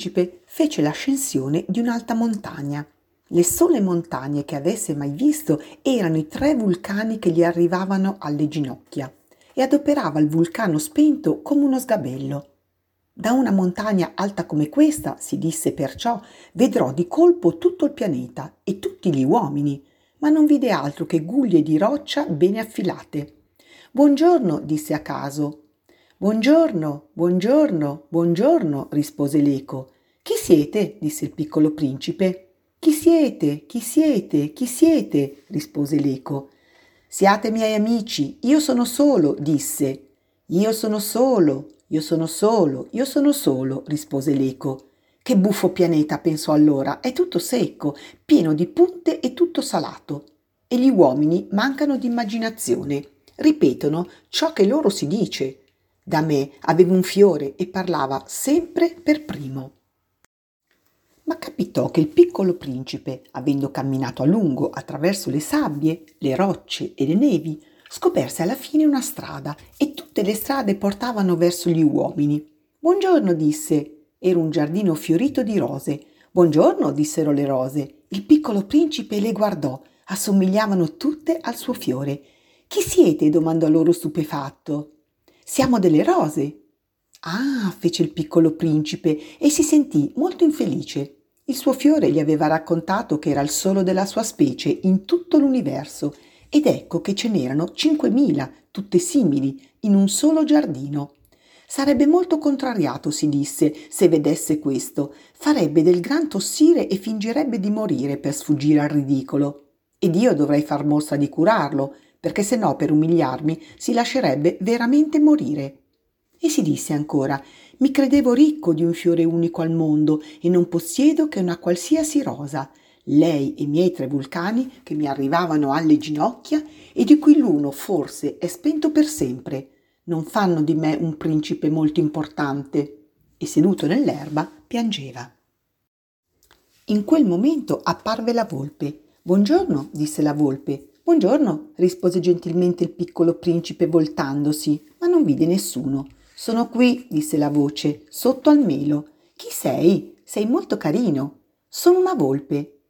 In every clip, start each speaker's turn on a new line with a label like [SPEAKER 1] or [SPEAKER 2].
[SPEAKER 1] principe fece l'ascensione di un'alta montagna. Le sole montagne che avesse mai visto erano i tre vulcani che gli arrivavano alle ginocchia e adoperava il vulcano spento come uno sgabello. Da una montagna alta come questa, si disse perciò, vedrò di colpo tutto il pianeta e tutti gli uomini, ma non vide altro che guglie di roccia bene affilate. Buongiorno, disse a caso. Buongiorno, buongiorno, buongiorno, rispose l'eco. Chi siete? disse il piccolo principe. Chi siete? Chi siete? Chi siete? rispose l'eco. Siate miei amici, io sono solo, disse. Io sono solo, io sono solo, io sono solo, rispose l'eco. Che buffo pianeta, pensò allora, è tutto secco, pieno di punte e tutto salato. E gli uomini mancano di immaginazione, ripetono ciò che loro si dice. Da me aveva un fiore e parlava sempre per primo. Ma capitò che il piccolo principe, avendo camminato a lungo attraverso le sabbie, le rocce e le nevi, scoperse alla fine una strada e tutte le strade portavano verso gli uomini. Buongiorno, disse. Era un giardino fiorito di rose. Buongiorno, dissero le rose. Il piccolo principe le guardò. Assomigliavano tutte al suo fiore. Chi siete? domandò loro stupefatto. Siamo delle rose. Ah, fece il piccolo principe e si sentì molto infelice. Il suo fiore gli aveva raccontato che era il solo della sua specie in tutto l'universo ed ecco che ce n'erano cinquemila, tutte simili, in un solo giardino. Sarebbe molto contrariato, si disse, se vedesse questo. Farebbe del gran tossire e fingerebbe di morire per sfuggire al ridicolo. Ed io dovrei far mostra di curarlo, perché se no per umiliarmi si lascerebbe veramente morire. E si disse ancora mi credevo ricco di un fiore unico al mondo e non possiedo che una qualsiasi rosa, lei e i miei tre vulcani che mi arrivavano alle ginocchia e di cui l'uno forse è spento per sempre, non fanno di me un principe molto importante. E seduto nell'erba piangeva. In quel momento apparve la volpe. Buongiorno, disse la volpe. Buongiorno, rispose gentilmente il piccolo principe voltandosi, ma non vide nessuno. Sono qui, disse la voce, sotto al melo. Chi sei? Sei molto carino. Sono una volpe.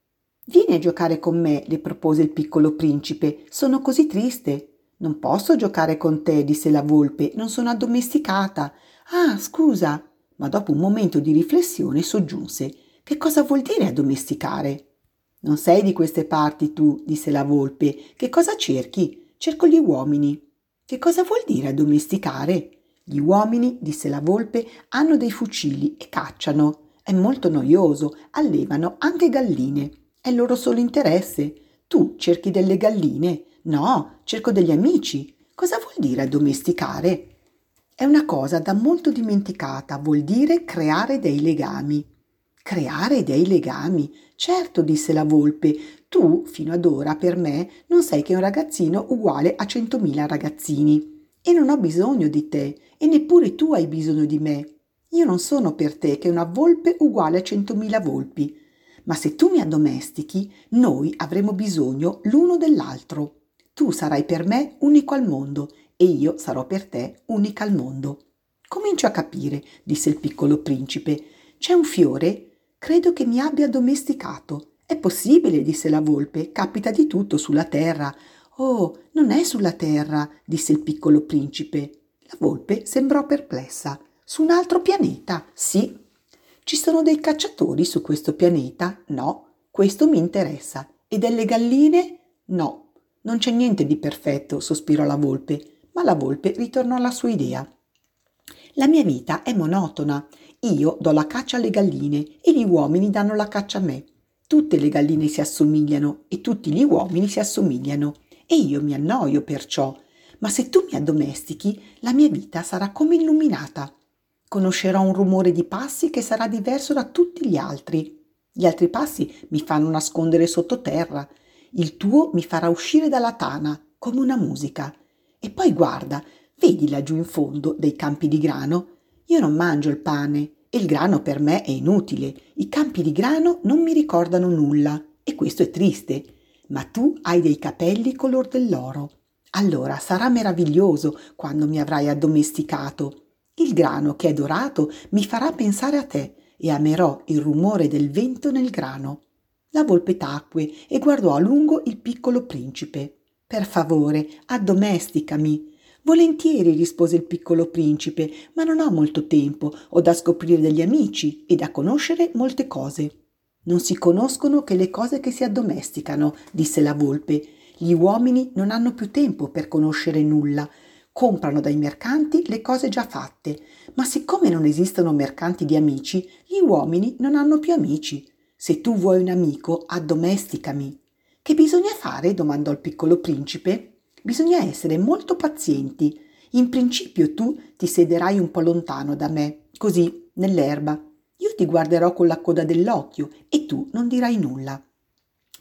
[SPEAKER 1] Vieni a giocare con me, le propose il piccolo principe. Sono così triste. Non posso giocare con te, disse la volpe, non sono addomesticata. Ah, scusa. Ma dopo un momento di riflessione soggiunse. Che cosa vuol dire addomesticare? Non sei di queste parti tu, disse la volpe. Che cosa cerchi? Cerco gli uomini. Che cosa vuol dire addomesticare? Gli uomini, disse la volpe, hanno dei fucili e cacciano. È molto noioso, allevano anche galline. È il loro solo interesse. Tu cerchi delle galline? No, cerco degli amici. Cosa vuol dire addomesticare? È una cosa da molto dimenticata, vuol dire creare dei legami. Creare dei legami. Certo, disse la volpe, tu fino ad ora per me non sei che un ragazzino uguale a centomila ragazzini. E non ho bisogno di te, e neppure tu hai bisogno di me. Io non sono per te che una volpe uguale a centomila volpi. Ma se tu mi addomestichi, noi avremo bisogno l'uno dell'altro. Tu sarai per me unico al mondo e io sarò per te unica al mondo. Comincio a capire, disse il piccolo principe. C'è un fiore Credo che mi abbia domesticato. È possibile, disse la volpe, capita di tutto sulla terra. Oh, non è sulla terra, disse il piccolo principe. La volpe sembrò perplessa. Su un altro pianeta? Sì. Ci sono dei cacciatori su questo pianeta? No. Questo mi interessa. E delle galline? No. Non c'è niente di perfetto, sospirò la volpe, ma la volpe ritornò alla sua idea. La mia vita è monotona io do la caccia alle galline e gli uomini danno la caccia a me. Tutte le galline si assomigliano e tutti gli uomini si assomigliano e io mi annoio perciò. Ma se tu mi addomestichi, la mia vita sarà come illuminata. Conoscerò un rumore di passi che sarà diverso da tutti gli altri. Gli altri passi mi fanno nascondere sottoterra. Il tuo mi farà uscire dalla tana, come una musica. E poi guarda, vedi laggiù in fondo dei campi di grano? Io non mangio il pane e il grano per me è inutile. I campi di grano non mi ricordano nulla e questo è triste. Ma tu hai dei capelli color dell'oro. Allora sarà meraviglioso quando mi avrai addomesticato. Il grano che è dorato mi farà pensare a te e amerò il rumore del vento nel grano. La volpe tacque e guardò a lungo il piccolo principe. Per favore, addomesticami. Volentieri, rispose il piccolo principe, ma non ho molto tempo, ho da scoprire degli amici e da conoscere molte cose. Non si conoscono che le cose che si addomesticano, disse la volpe. Gli uomini non hanno più tempo per conoscere nulla. Comprano dai mercanti le cose già fatte, ma siccome non esistono mercanti di amici, gli uomini non hanno più amici. Se tu vuoi un amico, addomesticami. Che bisogna fare? domandò il piccolo principe. Bisogna essere molto pazienti. In principio tu ti sederai un po' lontano da me, così, nell'erba. Io ti guarderò con la coda dell'occhio e tu non dirai nulla.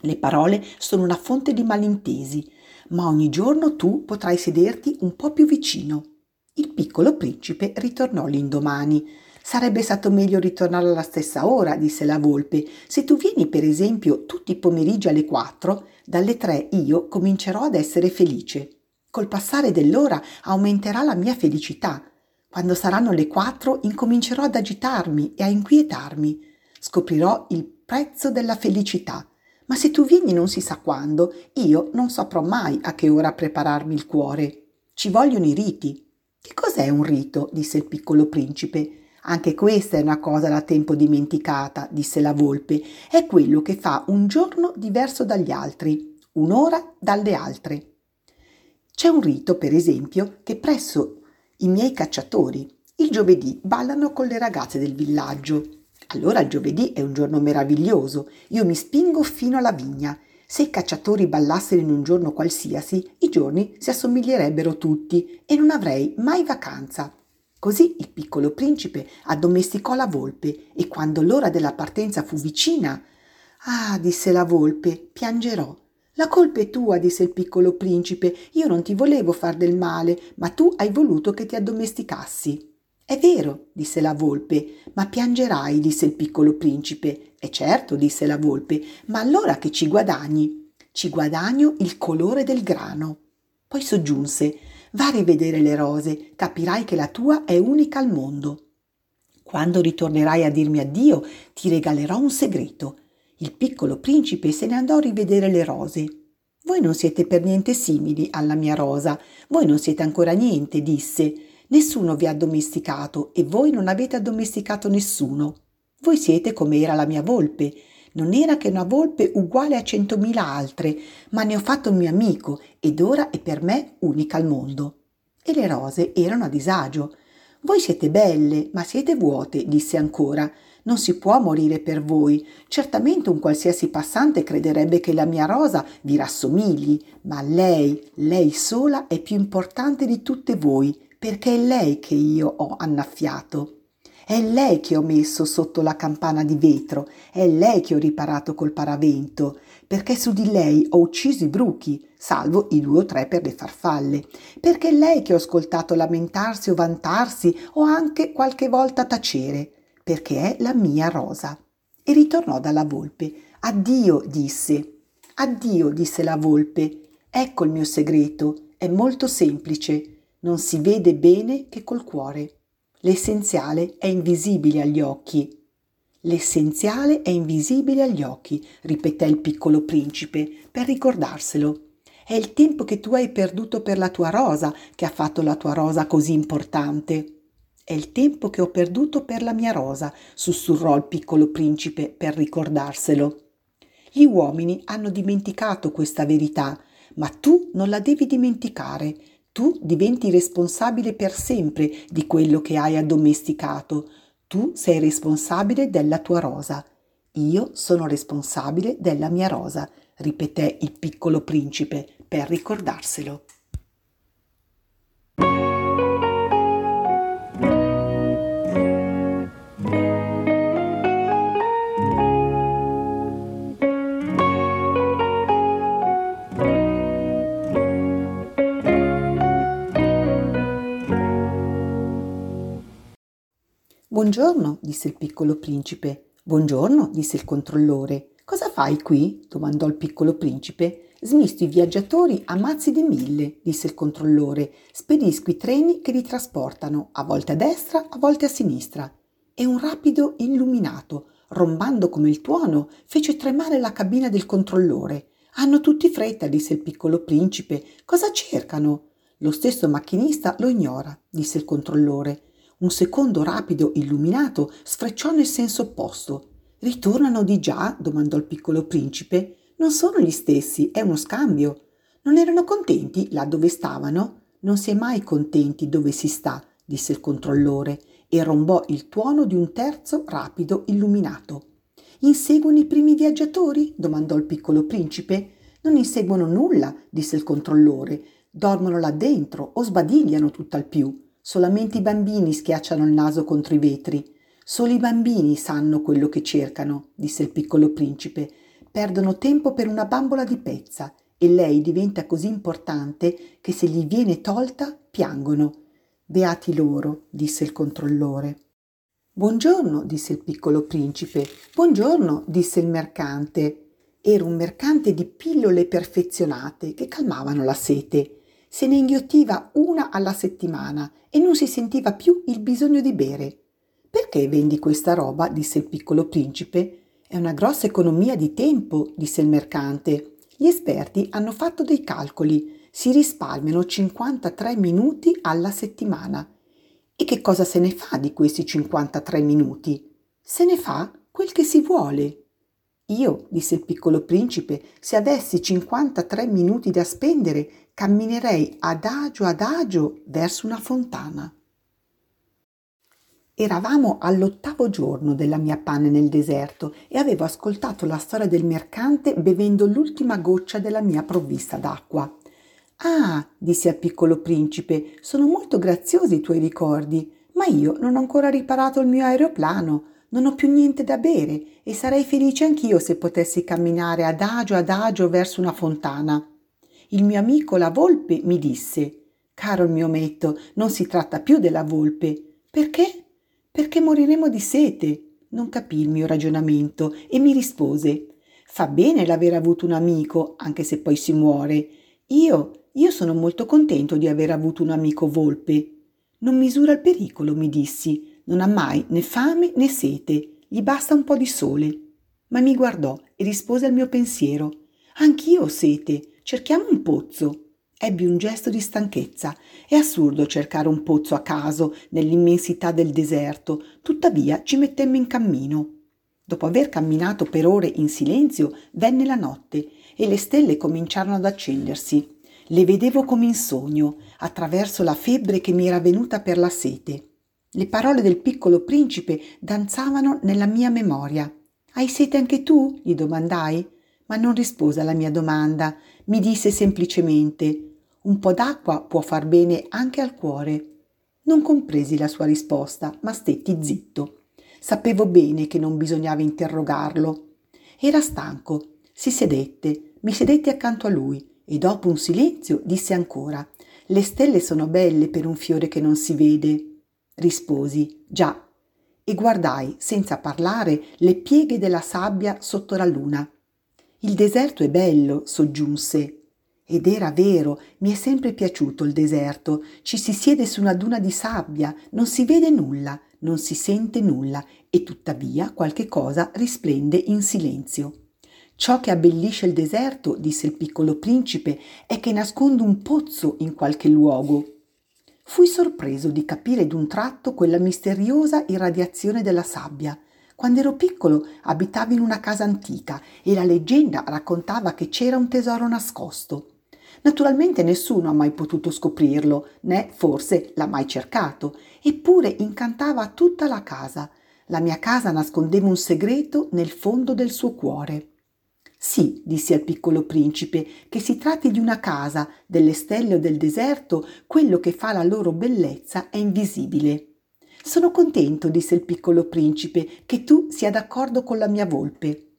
[SPEAKER 1] Le parole sono una fonte di malintesi, ma ogni giorno tu potrai sederti un po' più vicino. Il piccolo principe ritornò l'indomani. Sarebbe stato meglio ritornare alla stessa ora, disse la volpe. Se tu vieni, per esempio, tutti i pomeriggi alle quattro, dalle tre io comincerò ad essere felice. Col passare dell'ora aumenterà la mia felicità. Quando saranno le quattro incomincerò ad agitarmi e a inquietarmi. Scoprirò il prezzo della felicità. Ma se tu vieni non si sa quando, io non saprò mai a che ora prepararmi il cuore. Ci vogliono i riti. Che cos'è un rito? disse il piccolo principe. Anche questa è una cosa da tempo dimenticata, disse la volpe. È quello che fa un giorno diverso dagli altri, un'ora dalle altre. C'è un rito, per esempio, che presso i miei cacciatori il giovedì ballano con le ragazze del villaggio. Allora il giovedì è un giorno meraviglioso. Io mi spingo fino alla vigna. Se i cacciatori ballassero in un giorno qualsiasi, i giorni si assomiglierebbero tutti e non avrei mai vacanza. Così il piccolo principe addomesticò la volpe e quando l'ora della partenza fu vicina, Ah, disse la volpe, piangerò. La colpa è tua, disse il piccolo principe, io non ti volevo far del male, ma tu hai voluto che ti addomesticassi. È vero, disse la volpe, ma piangerai, disse il piccolo principe. È certo, disse la volpe, ma allora che ci guadagni? Ci guadagno il colore del grano. Poi soggiunse, Va a rivedere le rose, capirai che la tua è unica al mondo. Quando ritornerai a dirmi addio, ti regalerò un segreto. Il piccolo principe se ne andò a rivedere le rose. Voi non siete per niente simili alla mia rosa, voi non siete ancora niente, disse. Nessuno vi ha addomesticato e voi non avete addomesticato nessuno. Voi siete come era la mia volpe, non era che una volpe uguale a centomila altre, ma ne ho fatto un mio amico ed ora è per me unica al mondo. E le rose erano a disagio. Voi siete belle, ma siete vuote, disse ancora. Non si può morire per voi. Certamente un qualsiasi passante crederebbe che la mia rosa vi rassomigli, ma lei, lei sola è più importante di tutte voi, perché è lei che io ho annaffiato. È lei che ho messo sotto la campana di vetro, è lei che ho riparato col paravento, perché su di lei ho ucciso i bruchi, salvo i due o tre per le farfalle, perché è lei che ho ascoltato lamentarsi o vantarsi o anche qualche volta tacere, perché è la mia rosa. E ritornò dalla volpe. Addio, disse. Addio, disse la volpe. Ecco il mio segreto, è molto semplice, non si vede bene che col cuore. L'essenziale è invisibile agli occhi. L'essenziale è invisibile agli occhi, ripeté il piccolo principe, per ricordarselo. È il tempo che tu hai perduto per la tua rosa che ha fatto la tua rosa così importante. È il tempo che ho perduto per la mia rosa, sussurrò il piccolo principe per ricordarselo. Gli uomini hanno dimenticato questa verità, ma tu non la devi dimenticare. Tu diventi responsabile per sempre di quello che hai addomesticato. Tu sei responsabile della tua rosa. Io sono responsabile della mia rosa, ripeté il piccolo principe per ricordarselo. Buongiorno, disse il piccolo principe. Buongiorno, disse il controllore. Cosa fai qui? domandò il piccolo principe. Smisto i viaggiatori a mazzi di mille, disse il controllore. Spedisco i treni che li trasportano, a volte a destra, a volte a sinistra. e un rapido illuminato, rombando come il tuono, fece tremare la cabina del controllore. Hanno tutti fretta, disse il piccolo principe. Cosa cercano? Lo stesso macchinista lo ignora, disse il controllore. Un secondo rapido illuminato sfrecciò nel senso opposto. Ritornano di già? domandò il piccolo principe. Non sono gli stessi, è uno scambio. Non erano contenti là dove stavano? Non si è mai contenti dove si sta, disse il controllore e rombò il tuono di un terzo rapido illuminato. Inseguono i primi viaggiatori? domandò il piccolo principe. Non inseguono nulla, disse il controllore. Dormono là dentro o sbadigliano tutt'al più. Solamente i bambini schiacciano il naso contro i vetri. Solo i bambini sanno quello che cercano, disse il piccolo principe. Perdono tempo per una bambola di pezza e lei diventa così importante che se gli viene tolta piangono. Beati loro, disse il controllore. Buongiorno, disse il piccolo principe. Buongiorno, disse il mercante. Era un mercante di pillole perfezionate che calmavano la sete. Se ne inghiottiva una alla settimana e non si sentiva più il bisogno di bere. Perché vendi questa roba? disse il piccolo principe. È una grossa economia di tempo, disse il mercante. Gli esperti hanno fatto dei calcoli si risparmiano 53 minuti alla settimana. E che cosa se ne fa di questi 53 minuti? Se ne fa quel che si vuole. Io, disse il piccolo principe, se avessi 53 minuti da spendere, camminerei adagio adagio verso una fontana. Eravamo all'ottavo giorno della mia panne nel deserto e avevo ascoltato la storia del mercante bevendo l'ultima goccia della mia provvista d'acqua. Ah, disse al piccolo principe, sono molto graziosi i tuoi ricordi, ma io non ho ancora riparato il mio aeroplano, non ho più niente da bere e sarei felice anch'io se potessi camminare adagio adagio verso una fontana. Il mio amico la volpe mi disse Caro il mio ometto, non si tratta più della volpe. Perché? Perché moriremo di sete. Non capì il mio ragionamento e mi rispose Fa bene l'aver avuto un amico, anche se poi si muore. Io io sono molto contento di aver avuto un amico volpe. Non misura il pericolo, mi dissi. Non ha mai né fame né sete. Gli basta un po' di sole. Ma mi guardò e rispose al mio pensiero. Anch'io ho sete. Cerchiamo un pozzo. Ebbi un gesto di stanchezza. È assurdo cercare un pozzo a caso nell'immensità del deserto. Tuttavia ci mettemmo in cammino. Dopo aver camminato per ore in silenzio, venne la notte e le stelle cominciarono ad accendersi. Le vedevo come in sogno, attraverso la febbre che mi era venuta per la sete. Le parole del piccolo principe danzavano nella mia memoria. Hai sete anche tu? gli domandai, ma non rispose alla mia domanda. Mi disse semplicemente un po' d'acqua può far bene anche al cuore. Non compresi la sua risposta, ma stetti zitto. Sapevo bene che non bisognava interrogarlo. Era stanco. Si sedette, mi sedette accanto a lui e dopo un silenzio disse ancora Le stelle sono belle per un fiore che non si vede. Risposi Già, e guardai senza parlare le pieghe della sabbia sotto la luna. Il deserto è bello, soggiunse. Ed era vero, mi è sempre piaciuto il deserto. Ci si siede su una duna di sabbia, non si vede nulla, non si sente nulla e tuttavia qualche cosa risplende in silenzio. Ciò che abbellisce il deserto, disse il piccolo principe, è che nasconde un pozzo in qualche luogo. Fui sorpreso di capire d'un tratto quella misteriosa irradiazione della sabbia. Quando ero piccolo abitavo in una casa antica e la leggenda raccontava che c'era un tesoro nascosto. Naturalmente nessuno ha mai potuto scoprirlo, né forse l'ha mai cercato, eppure incantava tutta la casa. La mia casa nascondeva un segreto nel fondo del suo cuore. Sì, disse al piccolo principe, che si tratti di una casa, delle stelle o del deserto, quello che fa la loro bellezza è invisibile. Sono contento, disse il piccolo principe, che tu sia d'accordo con la mia volpe.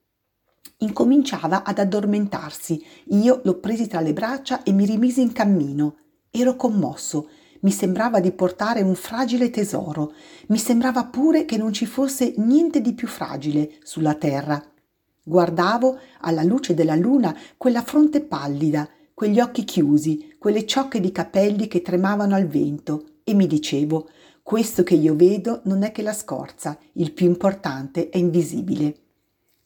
[SPEAKER 1] Incominciava ad addormentarsi. Io l'ho presi tra le braccia e mi rimisi in cammino. Ero commosso. Mi sembrava di portare un fragile tesoro. Mi sembrava pure che non ci fosse niente di più fragile sulla terra. Guardavo alla luce della luna quella fronte pallida, quegli occhi chiusi, quelle ciocche di capelli che tremavano al vento e mi dicevo questo che io vedo non è che la scorza, il più importante è invisibile.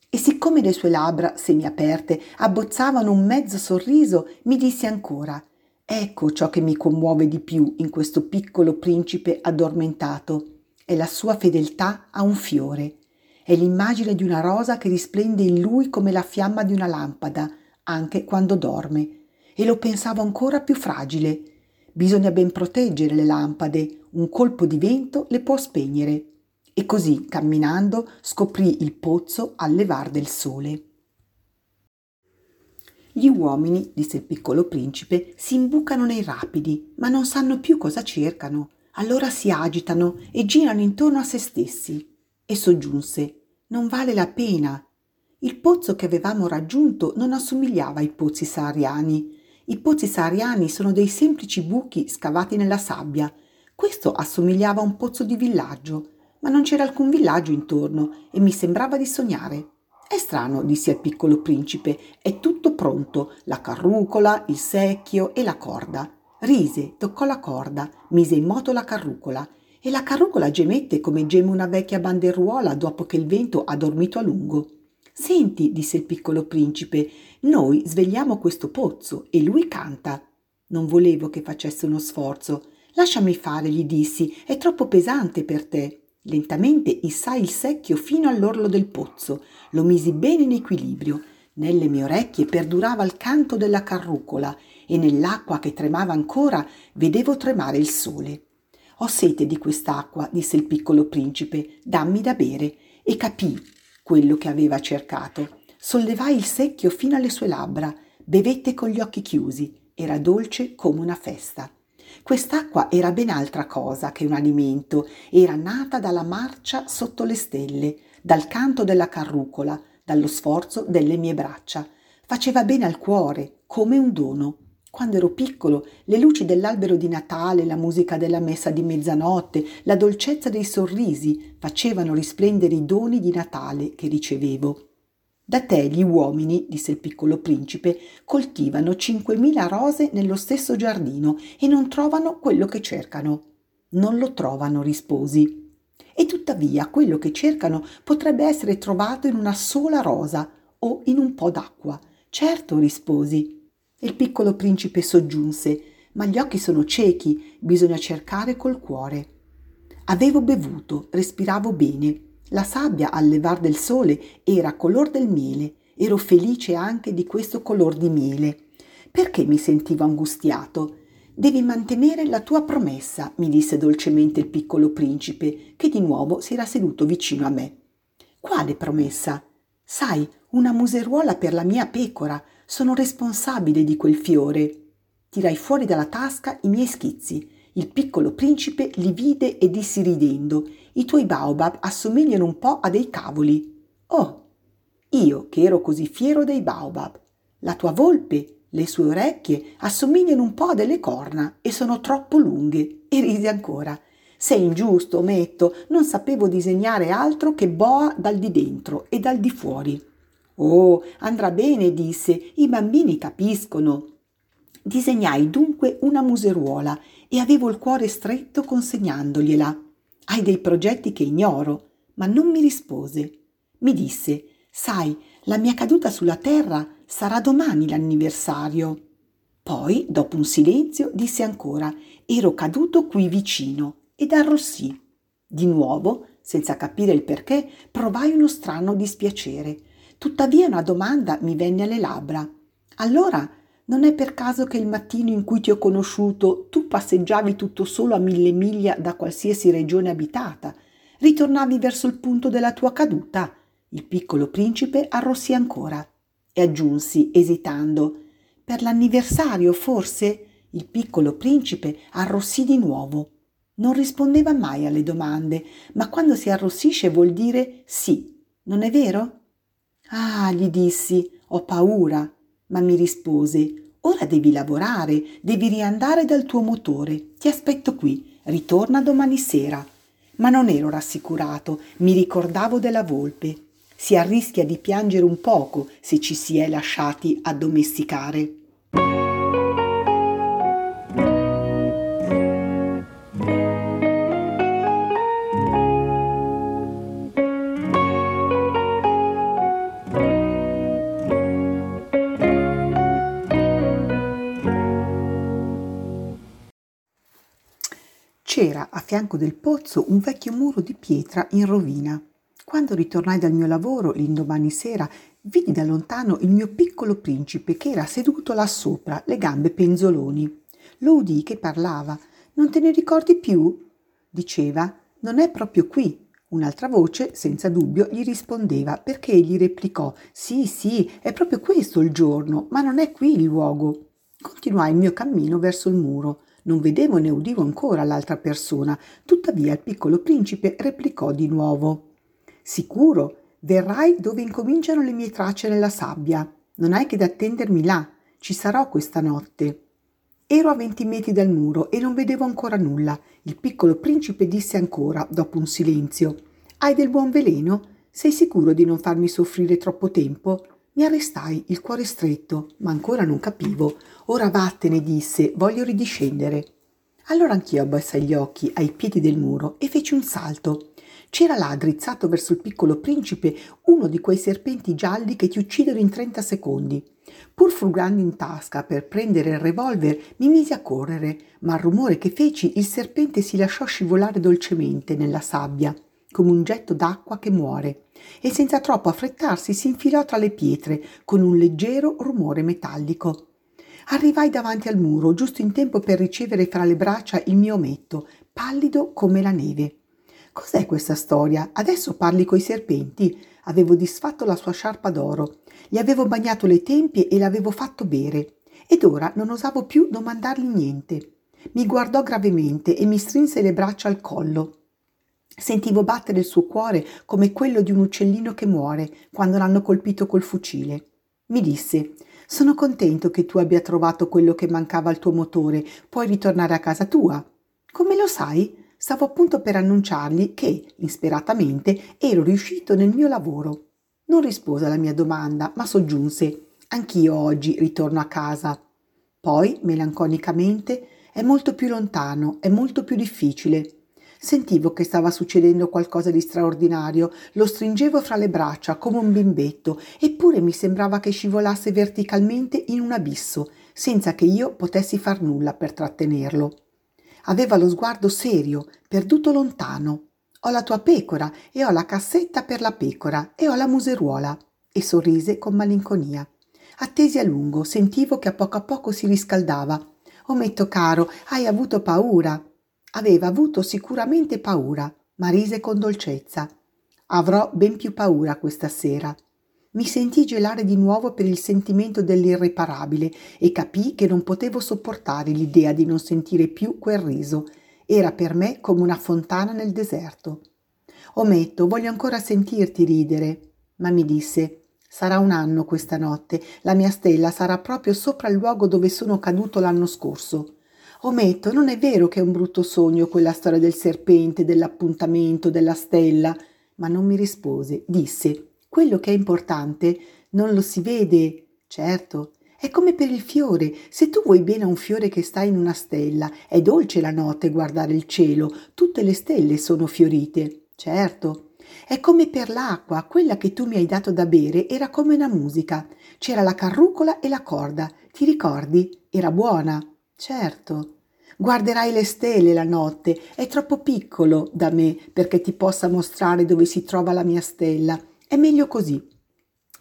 [SPEAKER 1] E siccome le sue labbra semiaperte abbozzavano un mezzo sorriso, mi disse ancora Ecco ciò che mi commuove di più in questo piccolo principe addormentato. È la sua fedeltà a un fiore. È l'immagine di una rosa che risplende in lui come la fiamma di una lampada, anche quando dorme. E lo pensavo ancora più fragile. Bisogna ben proteggere le lampade, un colpo di vento le può spegnere. E così, camminando, scoprì il pozzo al levar del sole. Gli uomini, disse il piccolo principe, si imbucano nei rapidi, ma non sanno più cosa cercano. Allora si agitano e girano intorno a se stessi. E soggiunse: Non vale la pena. Il pozzo che avevamo raggiunto non assomigliava ai pozzi sahariani. I pozzi sahariani sono dei semplici buchi scavati nella sabbia. Questo assomigliava a un pozzo di villaggio, ma non c'era alcun villaggio intorno e mi sembrava di sognare. È strano, disse al piccolo principe, è tutto pronto, la carrucola, il secchio e la corda. Rise, toccò la corda, mise in moto la carrucola e la carrucola gemette come geme una vecchia banderuola dopo che il vento ha dormito a lungo. Senti, disse il piccolo principe, noi svegliamo questo pozzo e lui canta. Non volevo che facesse uno sforzo. Lasciami fare, gli dissi, è troppo pesante per te. Lentamente issai il secchio fino all'orlo del pozzo, lo misi bene in equilibrio. Nelle mie orecchie perdurava il canto della carrucola e nell'acqua che tremava ancora vedevo tremare il sole. Ho sete di quest'acqua, disse il piccolo principe, dammi da bere, e capì quello che aveva cercato. Sollevai il secchio fino alle sue labbra, bevette con gli occhi chiusi, era dolce come una festa. Quest'acqua era ben altra cosa che un alimento, era nata dalla marcia sotto le stelle, dal canto della carrucola, dallo sforzo delle mie braccia. Faceva bene al cuore, come un dono. Quando ero piccolo, le luci dell'albero di Natale, la musica della messa di mezzanotte, la dolcezza dei sorrisi facevano risplendere i doni di Natale che ricevevo. Da te gli uomini, disse il piccolo principe, coltivano cinquemila rose nello stesso giardino e non trovano quello che cercano. Non lo trovano, risposi. E tuttavia quello che cercano potrebbe essere trovato in una sola rosa o in un po' d'acqua. Certo, risposi. Il piccolo principe soggiunse, ma gli occhi sono ciechi, bisogna cercare col cuore. Avevo bevuto, respiravo bene la sabbia al levar del sole era color del miele, ero felice anche di questo color di miele. Perché mi sentivo angustiato? Devi mantenere la tua promessa, mi disse dolcemente il piccolo principe, che di nuovo si era seduto vicino a me. Quale promessa? Sai, una museruola per la mia pecora. Sono responsabile di quel fiore. Tirai fuori dalla tasca i miei schizzi. Il piccolo principe li vide e dissi ridendo i tuoi baobab assomigliano un po' a dei cavoli. Oh, io che ero così fiero dei baobab. La tua volpe, le sue orecchie assomigliano un po' a delle corna e sono troppo lunghe. E risi ancora. Sei ingiusto, ometto, non sapevo disegnare altro che boa dal di dentro e dal di fuori. Oh, andrà bene, disse, i bambini capiscono. Disegnai dunque una museruola e avevo il cuore stretto consegnandogliela. Hai dei progetti che ignoro, ma non mi rispose. Mi disse, sai, la mia caduta sulla terra sarà domani l'anniversario. Poi, dopo un silenzio, disse ancora, ero caduto qui vicino ed arrossì. Di nuovo, senza capire il perché, provai uno strano dispiacere. Tuttavia una domanda mi venne alle labbra. Allora non è per caso che il mattino in cui ti ho conosciuto tu passeggiavi tutto solo a mille miglia da qualsiasi regione abitata? Ritornavi verso il punto della tua caduta? Il piccolo principe arrossì ancora e aggiunsi, esitando, per l'anniversario forse? Il piccolo principe arrossì di nuovo. Non rispondeva mai alle domande, ma quando si arrossisce vuol dire sì, non è vero? Ah, gli dissi, ho paura ma mi rispose Ora devi lavorare, devi riandare dal tuo motore. Ti aspetto qui, ritorna domani sera. Ma non ero rassicurato, mi ricordavo della volpe. Si arrischia di piangere un poco se ci si è lasciati addomesticare. Fianco del pozzo un vecchio muro di pietra in rovina. Quando ritornai dal mio lavoro l'indomani sera, vidi da lontano il mio piccolo principe che era seduto là sopra, le gambe penzoloni. Lo udii che parlava. Non te ne ricordi più? Diceva, non è proprio qui. Un'altra voce, senza dubbio, gli rispondeva perché egli replicò Sì, sì, è proprio questo il giorno, ma non è qui il luogo. Continuai il mio cammino verso il muro. Non vedevo né udivo ancora l'altra persona, tuttavia il piccolo principe replicò di nuovo Sicuro, verrai dove incominciano le mie tracce nella sabbia. Non hai che da attendermi là, ci sarò questa notte. Ero a venti metri dal muro e non vedevo ancora nulla. Il piccolo principe disse ancora, dopo un silenzio: Hai del buon veleno? Sei sicuro di non farmi soffrire troppo tempo? Mi arrestai, il cuore stretto, ma ancora non capivo. Ora vattene, disse, voglio ridiscendere. Allora anch'io abbassai gli occhi ai piedi del muro e feci un salto. C'era là, drizzato verso il piccolo principe, uno di quei serpenti gialli che ti uccidono in trenta secondi. Pur frugando in tasca per prendere il revolver, mi misi a correre, ma al rumore che feci il serpente si lasciò scivolare dolcemente nella sabbia, come un getto d'acqua che muore, e senza troppo affrettarsi si infilò tra le pietre con un leggero rumore metallico. Arrivai davanti al muro, giusto in tempo per ricevere fra le braccia il mio ometto, pallido come la neve. Cos'è questa storia? Adesso parli coi serpenti? Avevo disfatto la sua sciarpa d'oro, gli avevo bagnato le tempie e l'avevo fatto bere. Ed ora non osavo più domandargli niente. Mi guardò gravemente e mi strinse le braccia al collo. Sentivo battere il suo cuore come quello di un uccellino che muore quando l'hanno colpito col fucile. Mi disse: Sono contento che tu abbia trovato quello che mancava al tuo motore. Puoi ritornare a casa tua. Come lo sai? Stavo appunto per annunciargli che, insperatamente, ero riuscito nel mio lavoro. Non rispose alla mia domanda, ma soggiunse: Anch'io oggi ritorno a casa. Poi, melanconicamente, è molto più lontano, è molto più difficile. Sentivo che stava succedendo qualcosa di straordinario, lo stringevo fra le braccia come un bimbetto, eppure mi sembrava che scivolasse verticalmente in un abisso, senza che io potessi far nulla per trattenerlo. Aveva lo sguardo serio, perduto lontano. Ho la tua pecora e ho la cassetta per la pecora e ho la museruola. E sorrise con malinconia. Attesi a lungo, sentivo che a poco a poco si riscaldava. Ometto caro, hai avuto paura. Aveva avuto sicuramente paura, ma rise con dolcezza. Avrò ben più paura questa sera. Mi sentii gelare di nuovo per il sentimento dell'irreparabile e capii che non potevo sopportare l'idea di non sentire più quel riso. Era per me come una fontana nel deserto. Ometto, voglio ancora sentirti ridere. Ma mi disse, sarà un anno questa notte, la mia stella sarà proprio sopra il luogo dove sono caduto l'anno scorso. Ometto, non è vero che è un brutto sogno quella storia del serpente, dell'appuntamento, della stella. Ma non mi rispose, disse, quello che è importante non lo si vede, certo. È come per il fiore. Se tu vuoi bene a un fiore che sta in una stella, è dolce la notte guardare il cielo. Tutte le stelle sono fiorite, certo. È come per l'acqua, quella che tu mi hai dato da bere era come una musica. C'era la carrucola e la corda. Ti ricordi? Era buona. Certo. Guarderai le stelle la notte. È troppo piccolo da me perché ti possa mostrare dove si trova la mia stella. È meglio così.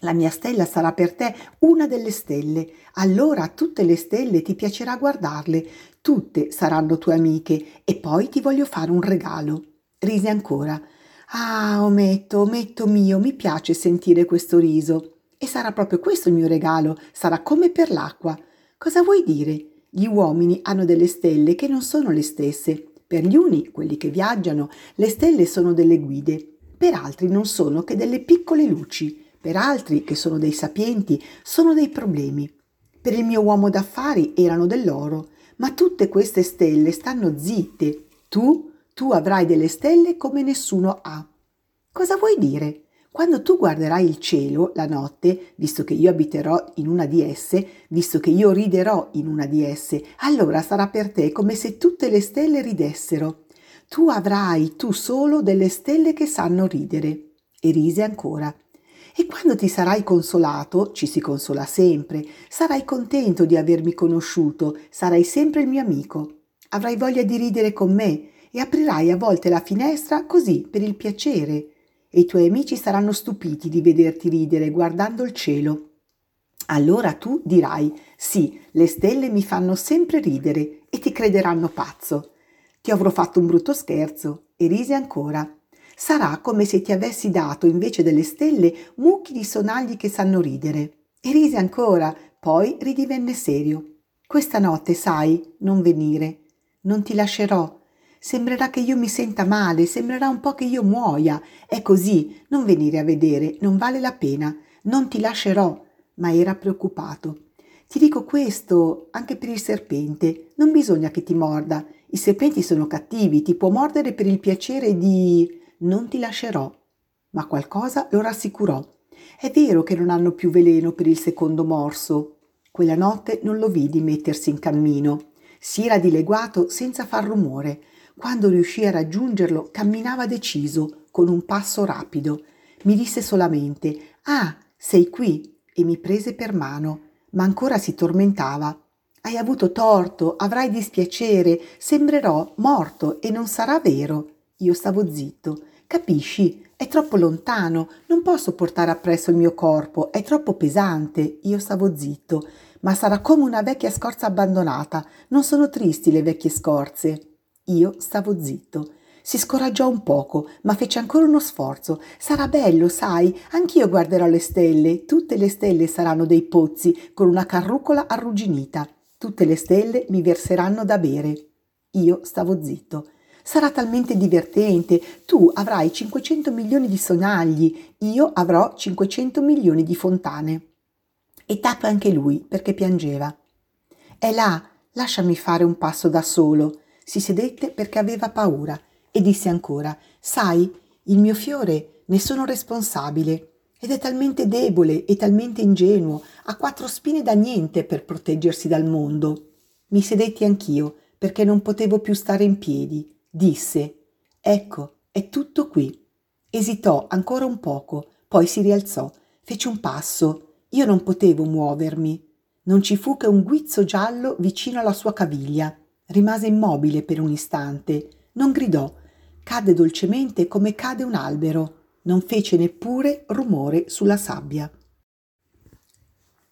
[SPEAKER 1] La mia stella sarà per te una delle stelle. Allora tutte le stelle ti piacerà guardarle, tutte saranno tue amiche e poi ti voglio fare un regalo. Rise ancora. Ah, ometto, ometto mio, mi piace sentire questo riso. E sarà proprio questo il mio regalo, sarà come per l'acqua. Cosa vuoi dire? Gli uomini hanno delle stelle che non sono le stesse. Per gli uni, quelli che viaggiano, le stelle sono delle guide per altri non sono che delle piccole luci, per altri, che sono dei sapienti, sono dei problemi. Per il mio uomo d'affari erano dell'oro, ma tutte queste stelle stanno zitte. Tu, tu avrai delle stelle come nessuno ha. Cosa vuoi dire? Quando tu guarderai il cielo la notte, visto che io abiterò in una di esse, visto che io riderò in una di esse, allora sarà per te come se tutte le stelle ridessero tu avrai tu solo delle stelle che sanno ridere. E rise ancora. E quando ti sarai consolato, ci si consola sempre, sarai contento di avermi conosciuto, sarai sempre il mio amico. Avrai voglia di ridere con me e aprirai a volte la finestra così per il piacere e i tuoi amici saranno stupiti di vederti ridere guardando il cielo. Allora tu dirai sì, le stelle mi fanno sempre ridere e ti crederanno pazzo. Ti avrò fatto un brutto scherzo e risi ancora. Sarà come se ti avessi dato invece delle stelle mucchi di sonagli che sanno ridere. E risi ancora, poi ridivenne serio. Questa notte, sai, non venire. Non ti lascerò. Sembrerà che io mi senta male, sembrerà un po' che io muoia. È così, non venire a vedere, non vale la pena. Non ti lascerò. Ma era preoccupato. Ti dico questo anche per il serpente. Non bisogna che ti morda. I serpenti sono cattivi, ti può mordere per il piacere di... Non ti lascerò. Ma qualcosa lo rassicurò. È vero che non hanno più veleno per il secondo morso. Quella notte non lo vidi mettersi in cammino. Si era dileguato senza far rumore. Quando riuscì a raggiungerlo, camminava deciso, con un passo rapido. Mi disse solamente: Ah, sei qui! e mi prese per mano, ma ancora si tormentava. Hai avuto torto, avrai dispiacere, sembrerò morto e non sarà vero. Io stavo zitto. Capisci? È troppo lontano, non posso portare appresso il mio corpo, è troppo pesante. Io stavo zitto, ma sarà come una vecchia scorza abbandonata. Non sono tristi le vecchie scorze. Io stavo zitto. Si scoraggiò un poco, ma fece ancora uno sforzo. Sarà bello, sai, anch'io guarderò le stelle. Tutte le stelle saranno dei pozzi con una carrucola arrugginita. Tutte le stelle mi verseranno da bere. Io stavo zitto. Sarà talmente divertente. Tu avrai 500 milioni di sonagli, io avrò 500 milioni di fontane. E tacque anche lui perché piangeva. È là, lasciami fare un passo da solo. Si sedette perché aveva paura e disse ancora: Sai, il mio fiore ne sono responsabile ed è talmente debole e talmente ingenuo, ha quattro spine da niente per proteggersi dal mondo. Mi sedetti anch'io, perché non potevo più stare in piedi. Disse, ecco, è tutto qui. Esitò ancora un poco, poi si rialzò, fece un passo. Io non potevo muovermi. Non ci fu che un guizzo giallo vicino alla sua caviglia. Rimase immobile per un istante. Non gridò. Cadde dolcemente come cade un albero non fece neppure rumore sulla sabbia.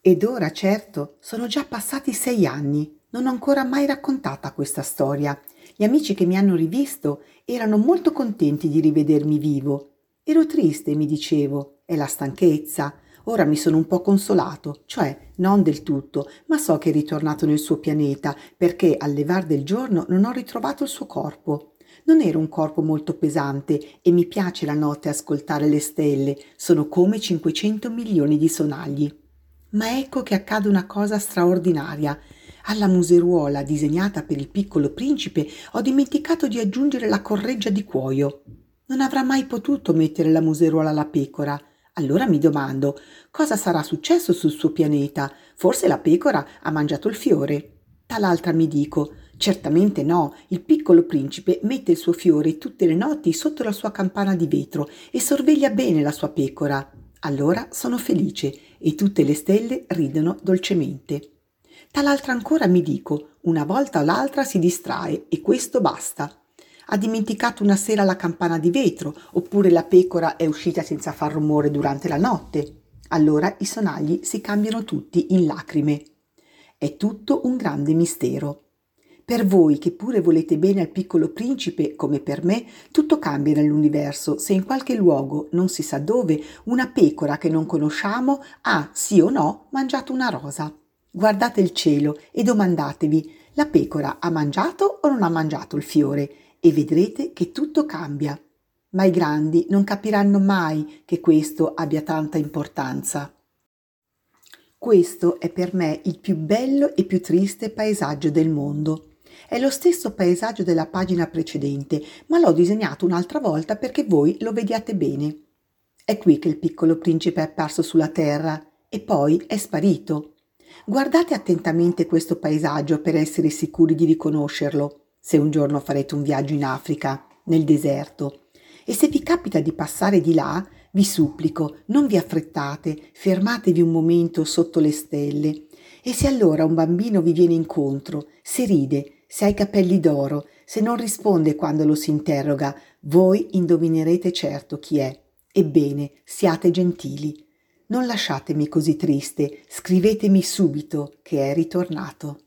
[SPEAKER 1] Ed ora, certo, sono già passati sei anni. Non ho ancora mai raccontata questa storia. Gli amici che mi hanno rivisto erano molto contenti di rivedermi vivo. Ero triste, mi dicevo, è la stanchezza. Ora mi sono un po' consolato, cioè non del tutto, ma so che è ritornato nel suo pianeta perché al levar del giorno non ho ritrovato il suo corpo. Non ero un corpo molto pesante e mi piace la notte ascoltare le stelle, sono come 500 milioni di sonagli. Ma ecco che accade una cosa straordinaria. Alla museruola disegnata per il piccolo principe ho dimenticato di aggiungere la correggia di cuoio. Non avrà mai potuto mettere la museruola alla pecora. Allora mi domando cosa sarà successo sul suo pianeta. Forse la pecora ha mangiato il fiore. Tal'altra mi dico Certamente no, il piccolo principe mette il suo fiore tutte le notti sotto la sua campana di vetro e sorveglia bene la sua pecora. Allora sono felice e tutte le stelle ridono dolcemente. Tal'altra ancora mi dico, una volta o l'altra si distrae e questo basta. Ha dimenticato una sera la campana di vetro, oppure la pecora è uscita senza far rumore durante la notte. Allora i sonagli si cambiano tutti in lacrime. È tutto un grande mistero. Per voi che pure volete bene al piccolo principe, come per me, tutto cambia nell'universo se in qualche luogo, non si sa dove, una pecora che non conosciamo ha, sì o no, mangiato una rosa. Guardate il cielo e domandatevi, la pecora ha mangiato o non ha mangiato il fiore? E vedrete che tutto cambia. Ma i grandi non capiranno mai che questo abbia tanta importanza. Questo è per me il più bello e più triste paesaggio del mondo. È lo stesso paesaggio della pagina precedente, ma l'ho disegnato un'altra volta perché voi lo vediate bene. È qui che il piccolo principe è apparso sulla terra e poi è sparito. Guardate attentamente questo paesaggio per essere sicuri di riconoscerlo, se un giorno farete un viaggio in Africa, nel deserto. E se vi capita di passare di là, vi supplico, non vi affrettate, fermatevi un momento sotto le stelle. E se allora un bambino vi viene incontro, se ride, se ha i capelli d'oro, se non risponde quando lo si interroga, voi indovinerete certo chi è. Ebbene, siate gentili. Non lasciatemi così triste, scrivetemi subito che è ritornato.